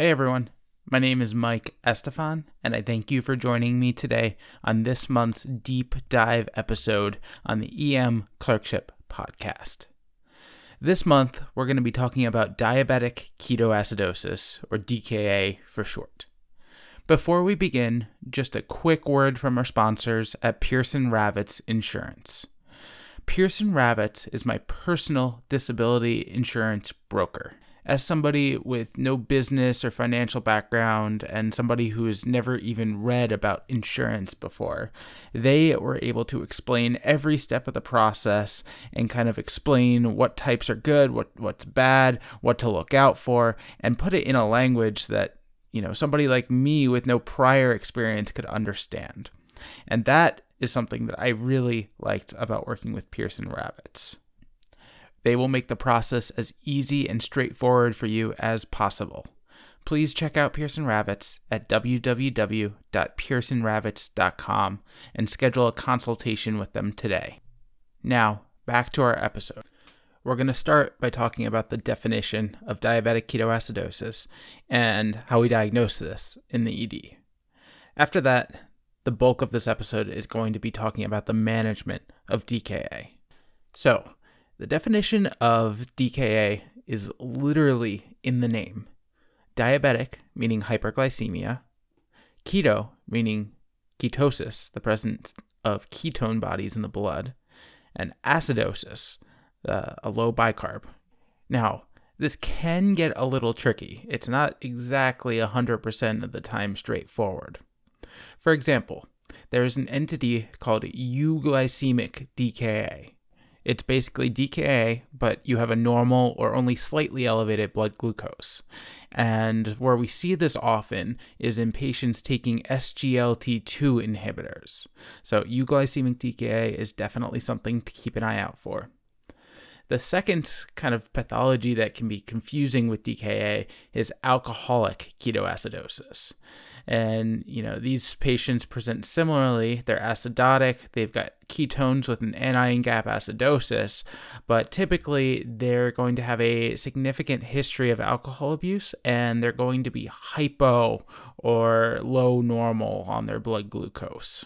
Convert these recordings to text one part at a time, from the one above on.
Hey everyone, my name is Mike Estefan, and I thank you for joining me today on this month's deep dive episode on the EM Clerkship podcast. This month, we're going to be talking about diabetic ketoacidosis, or DKA for short. Before we begin, just a quick word from our sponsors at Pearson Ravitz Insurance. Pearson Ravitz is my personal disability insurance broker as somebody with no business or financial background and somebody who has never even read about insurance before, they were able to explain every step of the process and kind of explain what types are good, what what's bad, what to look out for, and put it in a language that, you know, somebody like me with no prior experience could understand. And that is something that I really liked about working with Pearson Ravitz. They will make the process as easy and straightforward for you as possible. Please check out Pearson Ravitz at www.pearsonravitz.com and schedule a consultation with them today. Now, back to our episode. We're going to start by talking about the definition of diabetic ketoacidosis and how we diagnose this in the ED. After that, the bulk of this episode is going to be talking about the management of DKA. So, the definition of DKA is literally in the name diabetic, meaning hyperglycemia, keto, meaning ketosis, the presence of ketone bodies in the blood, and acidosis, uh, a low bicarb. Now, this can get a little tricky. It's not exactly 100% of the time straightforward. For example, there is an entity called euglycemic DKA. It's basically DKA, but you have a normal or only slightly elevated blood glucose. And where we see this often is in patients taking SGLT2 inhibitors. So, euglycemic DKA is definitely something to keep an eye out for. The second kind of pathology that can be confusing with DKA is alcoholic ketoacidosis. And, you know, these patients present similarly. They're acidotic, they've got ketones with an anion gap acidosis, but typically they're going to have a significant history of alcohol abuse and they're going to be hypo or low normal on their blood glucose.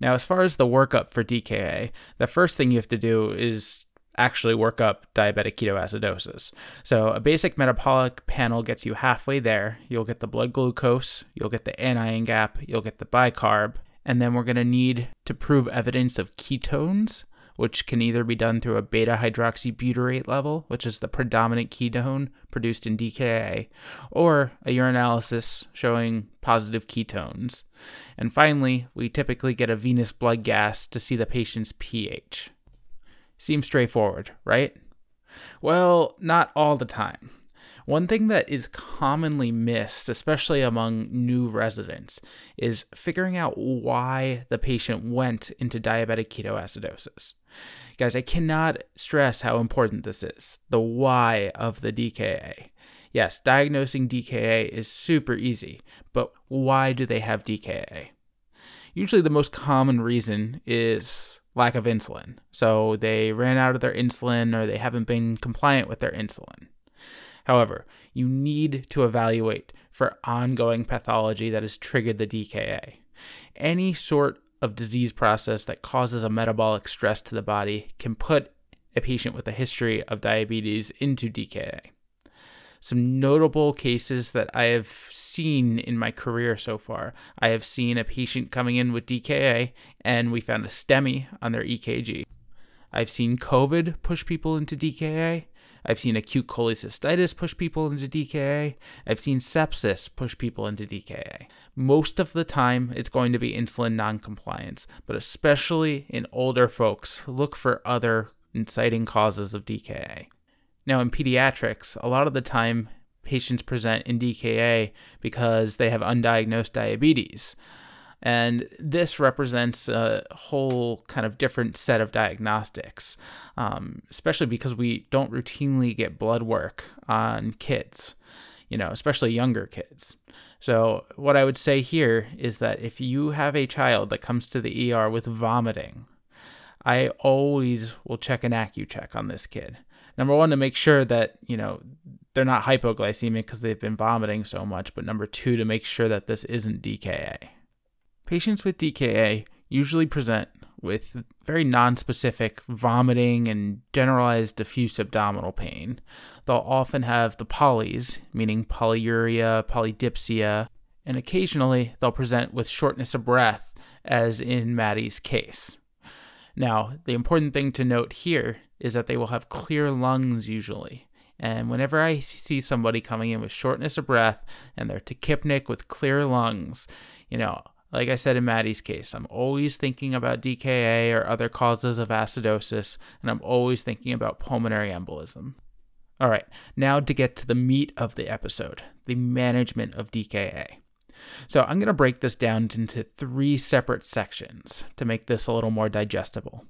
Now, as far as the workup for DKA, the first thing you have to do is actually work up diabetic ketoacidosis. So, a basic metabolic panel gets you halfway there. You'll get the blood glucose, you'll get the anion gap, you'll get the bicarb, and then we're going to need to prove evidence of ketones, which can either be done through a beta hydroxybutyrate level, which is the predominant ketone produced in DKA, or a urinalysis showing positive ketones. And finally, we typically get a venous blood gas to see the patient's pH. Seems straightforward, right? Well, not all the time. One thing that is commonly missed, especially among new residents, is figuring out why the patient went into diabetic ketoacidosis. Guys, I cannot stress how important this is the why of the DKA. Yes, diagnosing DKA is super easy, but why do they have DKA? Usually, the most common reason is lack of insulin. So they ran out of their insulin or they haven't been compliant with their insulin. However, you need to evaluate for ongoing pathology that has triggered the DKA. Any sort of disease process that causes a metabolic stress to the body can put a patient with a history of diabetes into DKA some notable cases that I have seen in my career so far. I have seen a patient coming in with DKA and we found a STEMI on their EKG. I've seen COVID push people into DKA. I've seen acute cholecystitis push people into DKA. I've seen sepsis push people into DKA. Most of the time, it's going to be insulin noncompliance, but especially in older folks, look for other inciting causes of DKA. Now, in pediatrics, a lot of the time patients present in DKA because they have undiagnosed diabetes. And this represents a whole kind of different set of diagnostics, um, especially because we don't routinely get blood work on kids, you know, especially younger kids. So, what I would say here is that if you have a child that comes to the ER with vomiting, I always will check an Accu-Chek on this kid Number one, to make sure that, you know, they're not hypoglycemic because they've been vomiting so much, but number two, to make sure that this isn't DKA. Patients with DKA usually present with very nonspecific vomiting and generalized diffuse abdominal pain. They'll often have the polys, meaning polyuria, polydipsia, and occasionally they'll present with shortness of breath, as in Maddie's case. Now, the important thing to note here is that they will have clear lungs usually. And whenever I see somebody coming in with shortness of breath and they're tachypneic with clear lungs, you know, like I said in Maddie's case, I'm always thinking about DKA or other causes of acidosis, and I'm always thinking about pulmonary embolism. All right, now to get to the meat of the episode the management of DKA. So I'm going to break this down into three separate sections to make this a little more digestible.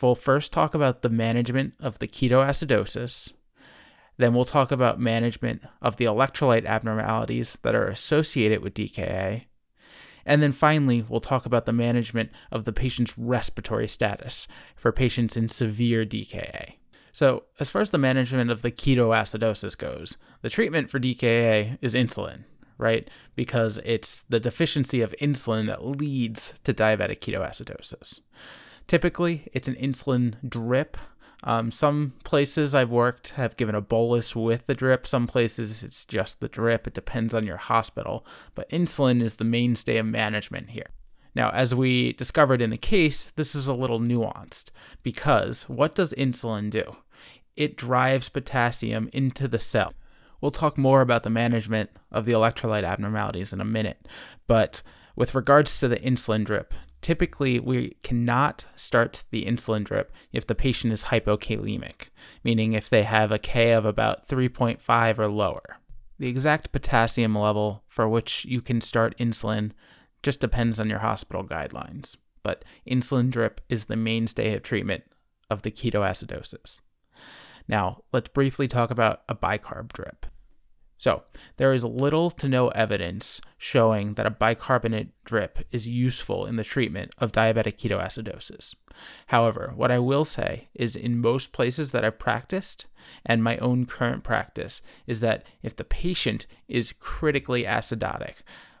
We'll first talk about the management of the ketoacidosis. Then we'll talk about management of the electrolyte abnormalities that are associated with DKA. And then finally, we'll talk about the management of the patient's respiratory status for patients in severe DKA. So, as far as the management of the ketoacidosis goes, the treatment for DKA is insulin right? Because it's the deficiency of insulin that leads to diabetic ketoacidosis. Typically, it's an insulin drip. Um, some places I've worked have given a bolus with the drip. Some places it's just the drip. It depends on your hospital. But insulin is the mainstay of management here. Now, as we discovered in the case, this is a little nuanced because what does insulin do? It drives potassium into the cell. We'll talk more about the management of the electrolyte abnormalities in a minute, but with regards to the insulin drip, typically we cannot start the insulin drip if the patient is hypokalemic, meaning if they have a K of about 3.5 or lower. The exact potassium level for which you can start insulin just depends on your hospital guidelines, but insulin drip is the mainstay of treatment of the ketoacidosis. Now, let's briefly talk about a bicarb drip. So, there is little to no evidence showing that a bicarbonate drip is useful in the treatment of diabetic ketoacidosis. However, what I will say is in most places that I've practiced and my own current practice is that if the patient is critically acidotic,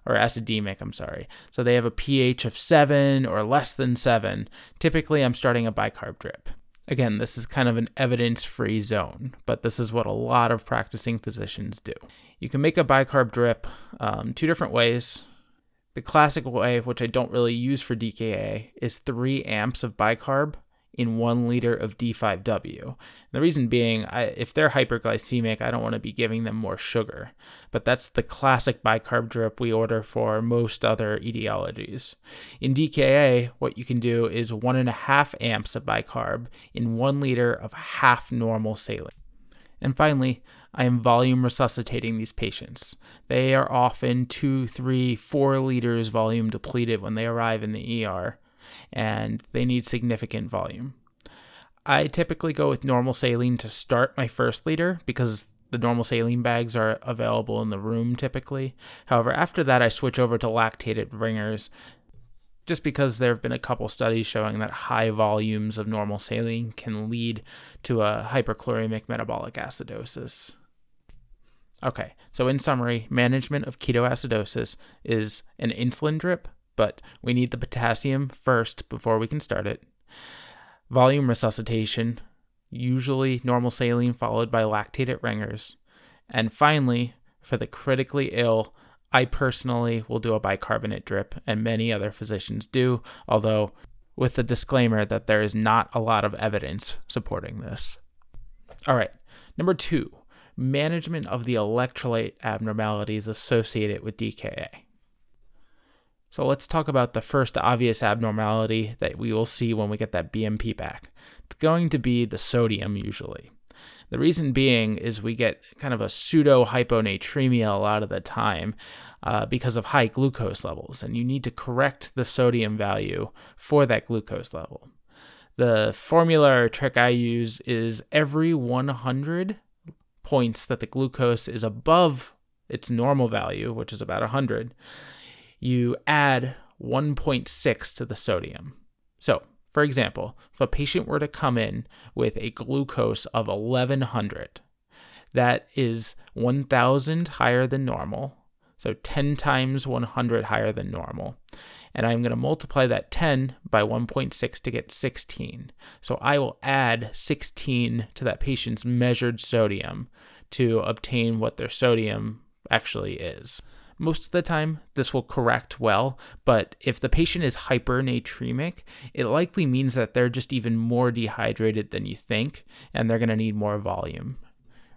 or acidemic, I'm sorry. So they have a pH of 7 or less than 7. Typically, I'm starting a bicarb drip. Again, this is kind of an evidence free zone, but this is what a lot of practicing physicians do. You can make a bicarb drip um, two different ways. The classic way, which I don't really use for DKA, is 3 amps of bicarb in one liter of D5W. And the reason being, I, if they're hyperglycemic, I don't want to be giving them more sugar. But that's the classic bicarb drip we order for most other etiologies. In DKA, what you can do is one and a half amps of bicarb in one liter of half normal saline. And finally, I am volume resuscitating these patients. They are often two, three, four liters volume depleted when they arrive in the ER and they need significant volume. I typically go with normal saline to start my first liter because the normal saline bags are available in the room typically. However, after that, I switch over to lactated ringers just because there have been a couple studies showing that high volumes of normal saline can lead to a hyperchloremic metabolic acidosis. Okay, so in summary, management of ketoacidosis is an insulin drip, but we need the potassium first before we can start it. Volume resuscitation, usually normal saline followed by lactated ringers. And finally, for the critically ill, I personally will do a bicarbonate drip, and many other physicians do, although with the disclaimer that there is not a lot of evidence supporting this. All right, number two, management of the electrolyte abnormalities associated with DKA. So let's talk about the first obvious abnormality that we will see when we get that BMP back. It's going to be the sodium usually. The reason being is we get kind of a pseudo hyponatremia a lot of the time uh, because of high glucose levels, and you need to correct the sodium value for that glucose level. The formula or trick I use is every 100 points that the glucose is above its normal value, which is about 100, you add 1.6 to the sodium. So, For example, if a patient were to come in with a glucose of 1100, that is 1000 higher than normal, so 10 times 100 higher than normal. And I'm going to multiply that 10 by 1.6 to get 16. So I will add 16 to that patient's measured sodium to obtain what their sodium actually is. Most of the time, this will correct well, but if the patient is hypernatremic, it likely means that they're just even more dehydrated than you think, and they're going to need more volume.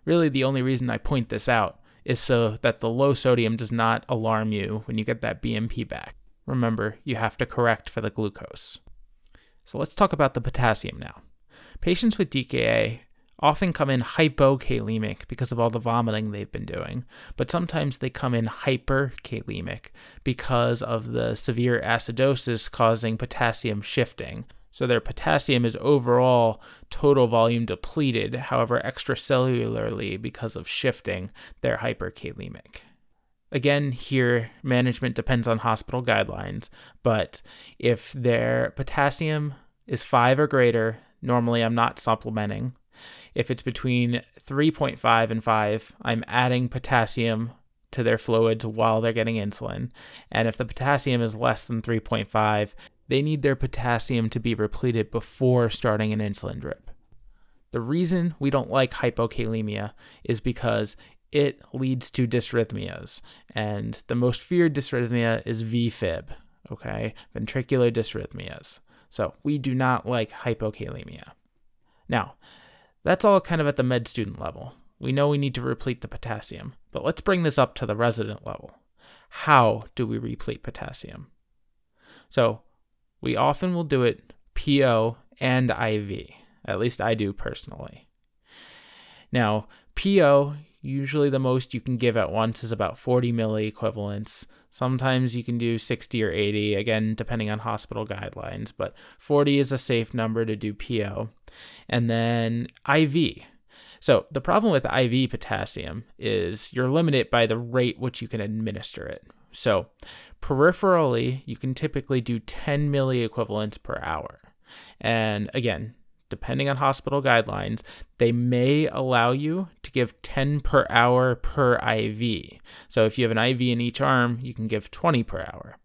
Really, the only reason I point this out is so that the low sodium does not alarm you when you get that BMP back. Remember, you have to correct for the glucose. So let's talk about the potassium now. Patients with DKA often come in hypokalemic because of all the vomiting they've been doing, but sometimes they come in hyperkalemic because of the severe acidosis causing potassium shifting. So their potassium is overall total volume depleted, however, extracellularly because of shifting, they're hyperkalemic. Again, here management depends on hospital guidelines, but if their potassium is 5 or greater, normally I'm not supplementing. If it's between 3.5 and 5, I'm adding potassium to their fluids while they're getting insulin. And if the potassium is less than 3.5, they need their potassium to be repleted before starting an insulin drip. The reason we don't like hypokalemia is because it leads to dysrhythmias, and the most feared dysrhythmia is VFib, okay? Ventricular dysrhythmias. So we do not like hypokalemia. Now, that's all kind of at the med student level. We know we need to replete the potassium, but let's bring this up to the resident level. How do we replete potassium? So, we often will do it PO and IV. At least I do personally. Now, PO, usually the most you can give at once is about 40 milliequivalents. Sometimes you can do 60 or 80, again, depending on hospital guidelines, but 40 is a safe number to do PO. And then IV. So the problem with IV potassium is you're limited by the rate which you can administer it. So peripherally, you can typically do 10 milliequivalents per hour. And again, depending on hospital guidelines, they may allow you to give 10 per hour per IV. So if you have an IV in each arm, you can give 20 per hour.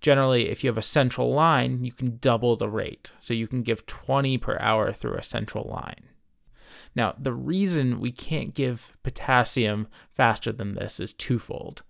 Generally, if you have a central line, you can double the rate. So you can give 20 per hour through a central line. Now, the reason we can't give potassium faster than this is twofold.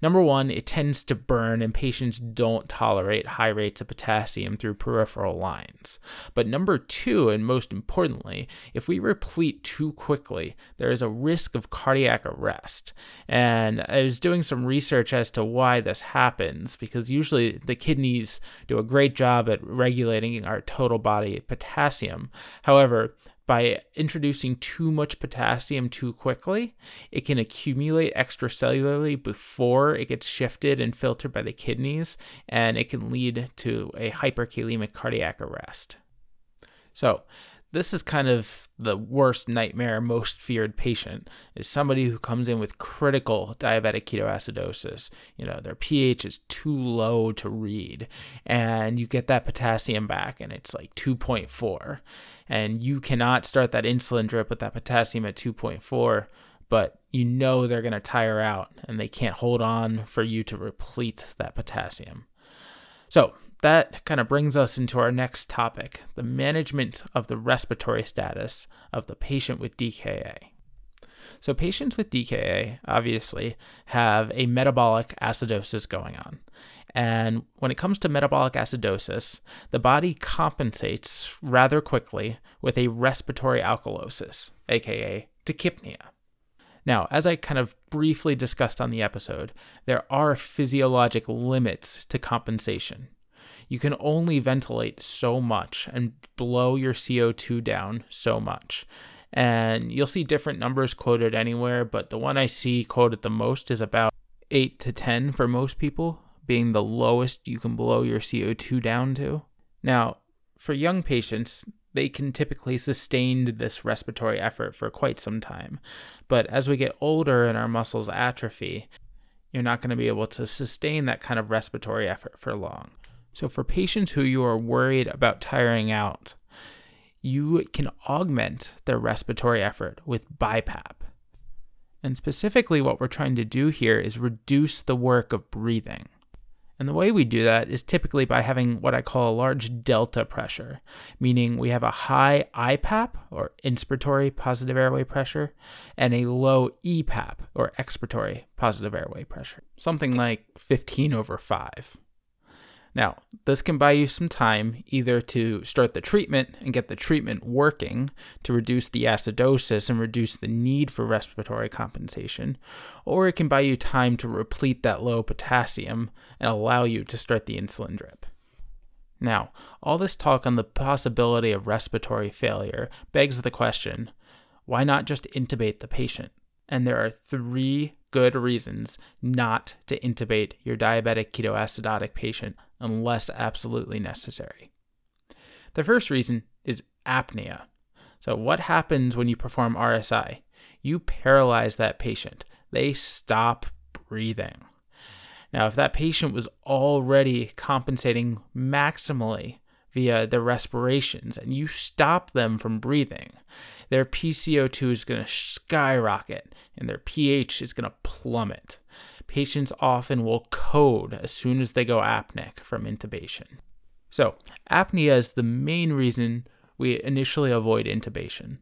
Number one, it tends to burn, and patients don't tolerate high rates of potassium through peripheral lines. But number two, and most importantly, if we replete too quickly, there is a risk of cardiac arrest. And I was doing some research as to why this happens, because usually the kidneys do a great job at regulating our total body potassium. However, by introducing too much potassium too quickly, it can accumulate extracellularly before it gets shifted and filtered by the kidneys, and it can lead to a hyperkalemic cardiac arrest. So, this is kind of the worst nightmare, most feared patient is somebody who comes in with critical diabetic ketoacidosis. You know, their pH is too low to read, and you get that potassium back, and it's like 2.4. And you cannot start that insulin drip with that potassium at 2.4, but you know they're going to tire out and they can't hold on for you to replete that potassium. So, that kind of brings us into our next topic the management of the respiratory status of the patient with DKA. So, patients with DKA obviously have a metabolic acidosis going on. And when it comes to metabolic acidosis, the body compensates rather quickly with a respiratory alkalosis, aka tachypnea. Now, as I kind of briefly discussed on the episode, there are physiologic limits to compensation you can only ventilate so much and blow your CO2 down so much. And you'll see different numbers quoted anywhere, but the one I see quoted the most is about 8 to 10 for most people, being the lowest you can blow your CO2 down to. Now, for young patients, they can typically sustain this respiratory effort for quite some time. But as we get older and our muscles atrophy, you're not going to be able to sustain that kind of respiratory effort for long. So, for patients who you are worried about tiring out, you can augment their respiratory effort with BiPAP. And specifically, what we're trying to do here is reduce the work of breathing. And the way we do that is typically by having what I call a large delta pressure, meaning we have a high IPAP, or inspiratory positive airway pressure, and a low EPAP, or expiratory positive airway pressure, something like 15 over 5. Now, this can buy you some time either to start the treatment and get the treatment working to reduce the acidosis and reduce the need for respiratory compensation, or it can buy you time to replete that low potassium and allow you to start the insulin drip. Now, all this talk on the possibility of respiratory failure begs the question why not just intubate the patient? And there are three good reasons not to intubate your diabetic ketoacidotic patient unless absolutely necessary. The first reason is apnea. So, what happens when you perform RSI? You paralyze that patient, they stop breathing. Now, if that patient was already compensating maximally via their respirations and you stop them from breathing, their PCO2 is going to skyrocket and their pH is going to plummet. Patients often will code as soon as they go apneic from intubation. So, apnea is the main reason we initially avoid intubation.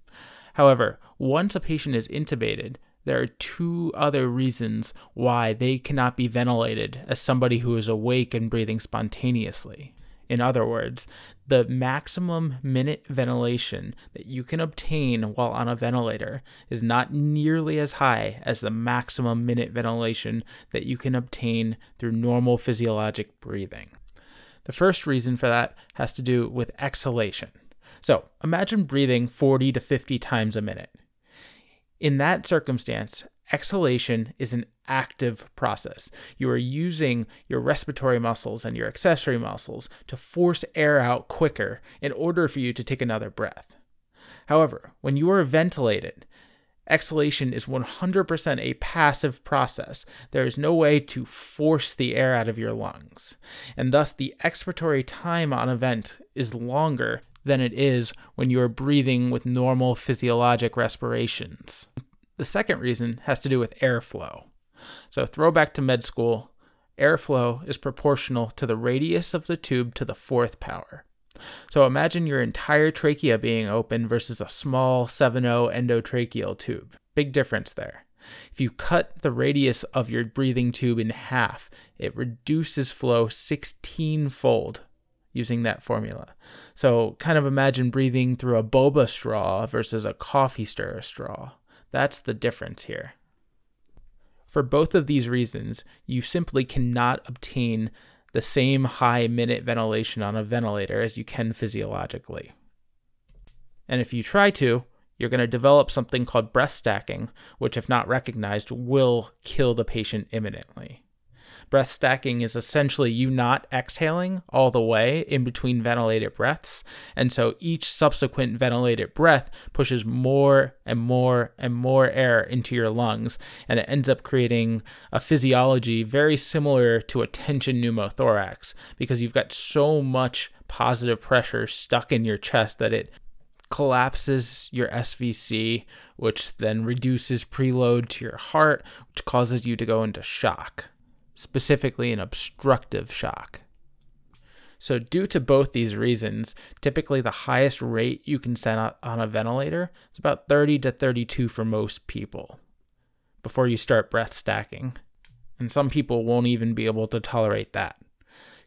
However, once a patient is intubated, there are two other reasons why they cannot be ventilated as somebody who is awake and breathing spontaneously. In other words, the maximum minute ventilation that you can obtain while on a ventilator is not nearly as high as the maximum minute ventilation that you can obtain through normal physiologic breathing. The first reason for that has to do with exhalation. So imagine breathing 40 to 50 times a minute. In that circumstance, exhalation is an active process. You are using your respiratory muscles and your accessory muscles to force air out quicker in order for you to take another breath. However, when you are ventilated, exhalation is 100% a passive process. There is no way to force the air out of your lungs, and thus the expiratory time on a vent is longer than it is when you are breathing with normal physiologic respirations. The second reason has to do with airflow. So, throwback to med school, airflow is proportional to the radius of the tube to the fourth power. So, imagine your entire trachea being open versus a small 7 0 endotracheal tube. Big difference there. If you cut the radius of your breathing tube in half, it reduces flow 16 fold using that formula. So, kind of imagine breathing through a boba straw versus a coffee stirrer straw. That's the difference here. For both of these reasons, you simply cannot obtain the same high minute ventilation on a ventilator as you can physiologically. And if you try to, you're going to develop something called breath stacking, which, if not recognized, will kill the patient imminently. Breath stacking is essentially you not exhaling all the way in between ventilated breaths. And so each subsequent ventilated breath pushes more and more and more air into your lungs. And it ends up creating a physiology very similar to a tension pneumothorax because you've got so much positive pressure stuck in your chest that it collapses your SVC, which then reduces preload to your heart, which causes you to go into shock specifically an obstructive shock. So, due to both these reasons, typically the highest rate you can send on a ventilator is about 30 to 32 for most people before you start breath stacking. And some people won't even be able to tolerate that.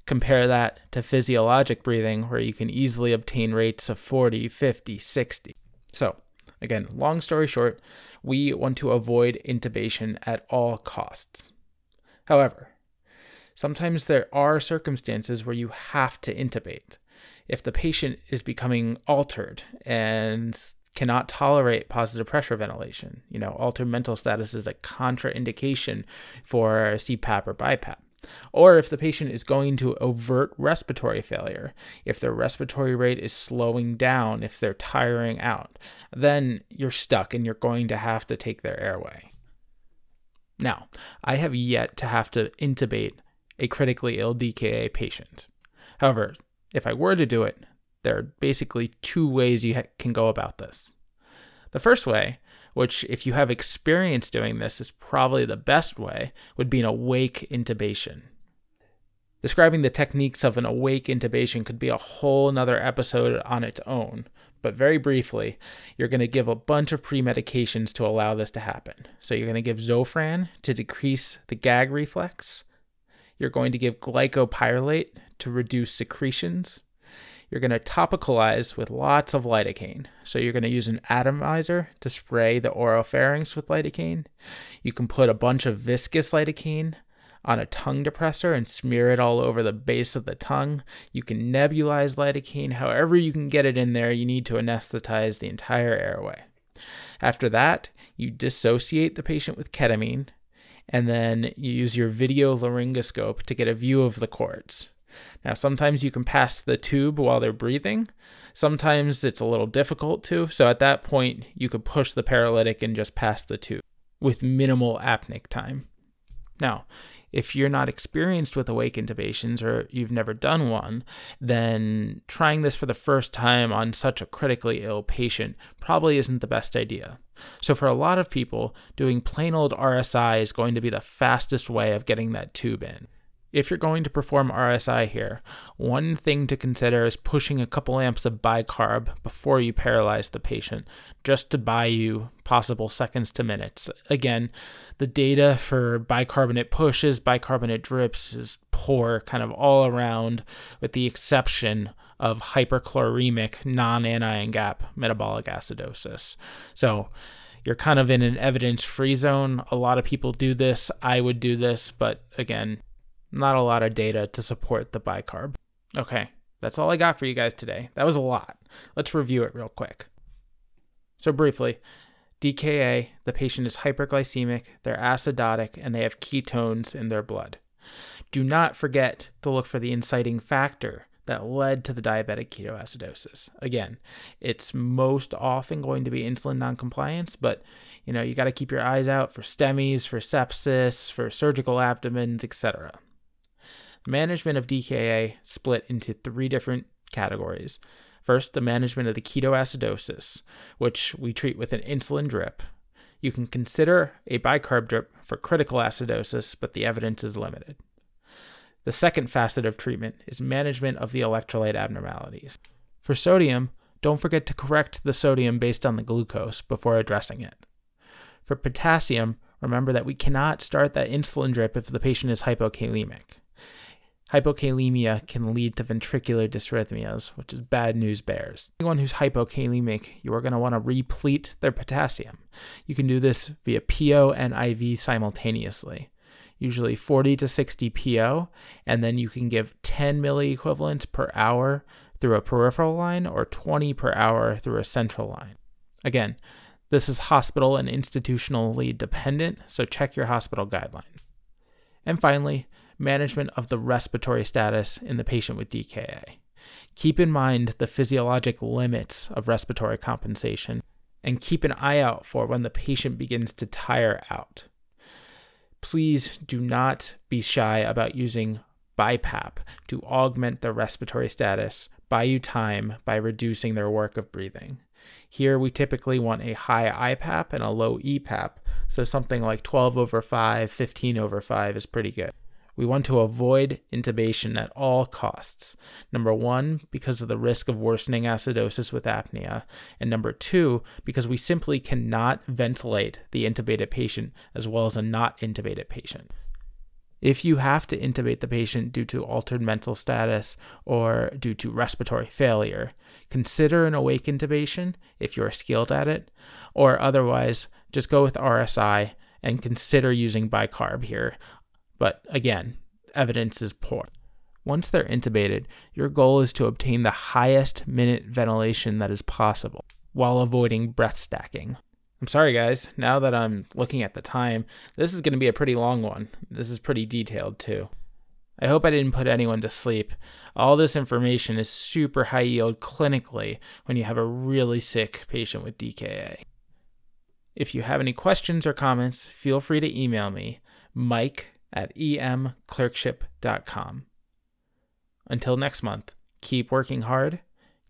Compare that to physiologic breathing, where you can easily obtain rates of 40, 50, 60. So, again, long story short, we want to avoid intubation at all costs. However, sometimes there are circumstances where you have to intubate. If the patient is becoming altered and cannot tolerate positive pressure ventilation, you know, altered mental status is a contraindication for CPAP or BiPAP. Or if the patient is going to overt respiratory failure, if their respiratory rate is slowing down, if they're tiring out, then you're stuck and you're going to have to take their airway. Now, I have yet to have to intubate a critically ill DKA patient. However, if I were to do it, there are basically two ways you ha- can go about this. The first way, which if you have experience doing this is probably the best way, would be an awake intubation. Describing the techniques of an awake intubation could be a whole nother episode on its own, but very briefly, you're going to give a bunch of pre-medications to allow this to happen. So you're going to give Zofran to decrease the gag reflex. You're going to give glycopyrrolate to reduce secretions. You're going to topicalize with lots of lidocaine. So you're going to use an atomizer to spray the oropharynx with lidocaine. You can put a bunch of viscous lidocaine on a tongue depressor and smear it all over the base of the tongue. You can nebulize lidocaine. However, you can get it in there, you need to anesthetize the entire airway. After that, you dissociate the patient with ketamine, and then you use your video laryngoscope to get a view of the cords. Now, sometimes you can pass the tube while they're breathing. Sometimes it's a little difficult to. So at that point, you could push the paralytic and just pass the tube with minimal apneic time. Now, if you're not experienced with awake intubations or you've never done one, then trying this for the first time on such a critically ill patient probably isn't the best idea. So, for a lot of people, doing plain old RSI is going to be the fastest way of getting that tube in. If you're going to perform RSI here, one thing to consider is pushing a couple amps of bicarb before you paralyze the patient, just to buy you possible seconds to minutes. Again, the data for bicarbonate pushes, bicarbonate drips is poor kind of all around, with the exception of hyperchloremic non anion gap metabolic acidosis. So, you're kind of in an evidence free zone. A lot of people do this. I would do this, but again, not a lot of data to support the bicarb. Okay, that's all I got for you guys today. That was a lot. Let's review it real quick. So, briefly, DKA, the patient is hyperglycemic, they're acidotic, and they have ketones in their blood. Do not forget to look for the inciting factor that led to the diabetic ketoacidosis. Again, it's most often going to be insulin noncompliance, but you know, you got to keep your eyes out for STEMIs, for sepsis, for surgical abdomens, etc. Management of DKA split into three different categories. First, the management of the ketoacidosis, which we treat with an insulin drip. You can consider a bicarb drip for critical acidosis, but the evidence is limited. The second facet of treatment is management of the electrolyte abnormalities. For sodium, don't forget to correct the sodium based on the glucose before addressing it. For potassium, remember that we cannot start that insulin drip if the patient is hypokalemic. Hypokalemia can lead to ventricular dysrhythmias, which is bad news bears. Anyone who's hypokalemic, you are going to want to replete their potassium. You can do this via PO and IV simultaneously, usually 40 to 60 PO, and then you can give 10 milliequivalents per hour through a peripheral line or 20 per hour through a central line. Again, this is hospital and institutionally dependent, so check your hospital guidelines. And finally, management of the respiratory status in the patient with DKA. Keep in mind the physiologic limits of respiratory compensation and keep an eye out for when the patient begins to tire out. Please do not be shy about using BiPAP to augment their respiratory status, buy you time by reducing their work of breathing. Here we typically want a high IPAP and a low EPAP, so something like 12 over 5, 15 over 5 is pretty good. We want to avoid intubation at all costs. Number one, because of the risk of worsening acidosis with apnea. And number two, because we simply cannot ventilate the intubated patient as well as a not intubated patient. If you have to intubate the patient due to altered mental status or due to respiratory failure, consider an awake intubation if you're skilled at it, or otherwise, just go with RSI and consider using bicarb here but again, evidence is poor. Once they're intubated, your goal is to obtain the highest minute ventilation that is possible while avoiding breath stacking. I'm sorry, guys. Now that I'm looking at the time, this is going to be a pretty long one. This is pretty detailed, too. I hope I didn't put anyone to sleep. All this information is super high yield clinically when you have a really sick patient with DKA. If you have any questions or comments, feel free to email me, mike at emclerkship.com. until next month, keep working hard,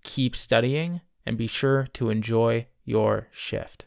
keep studying, and be sure to enjoy your shift.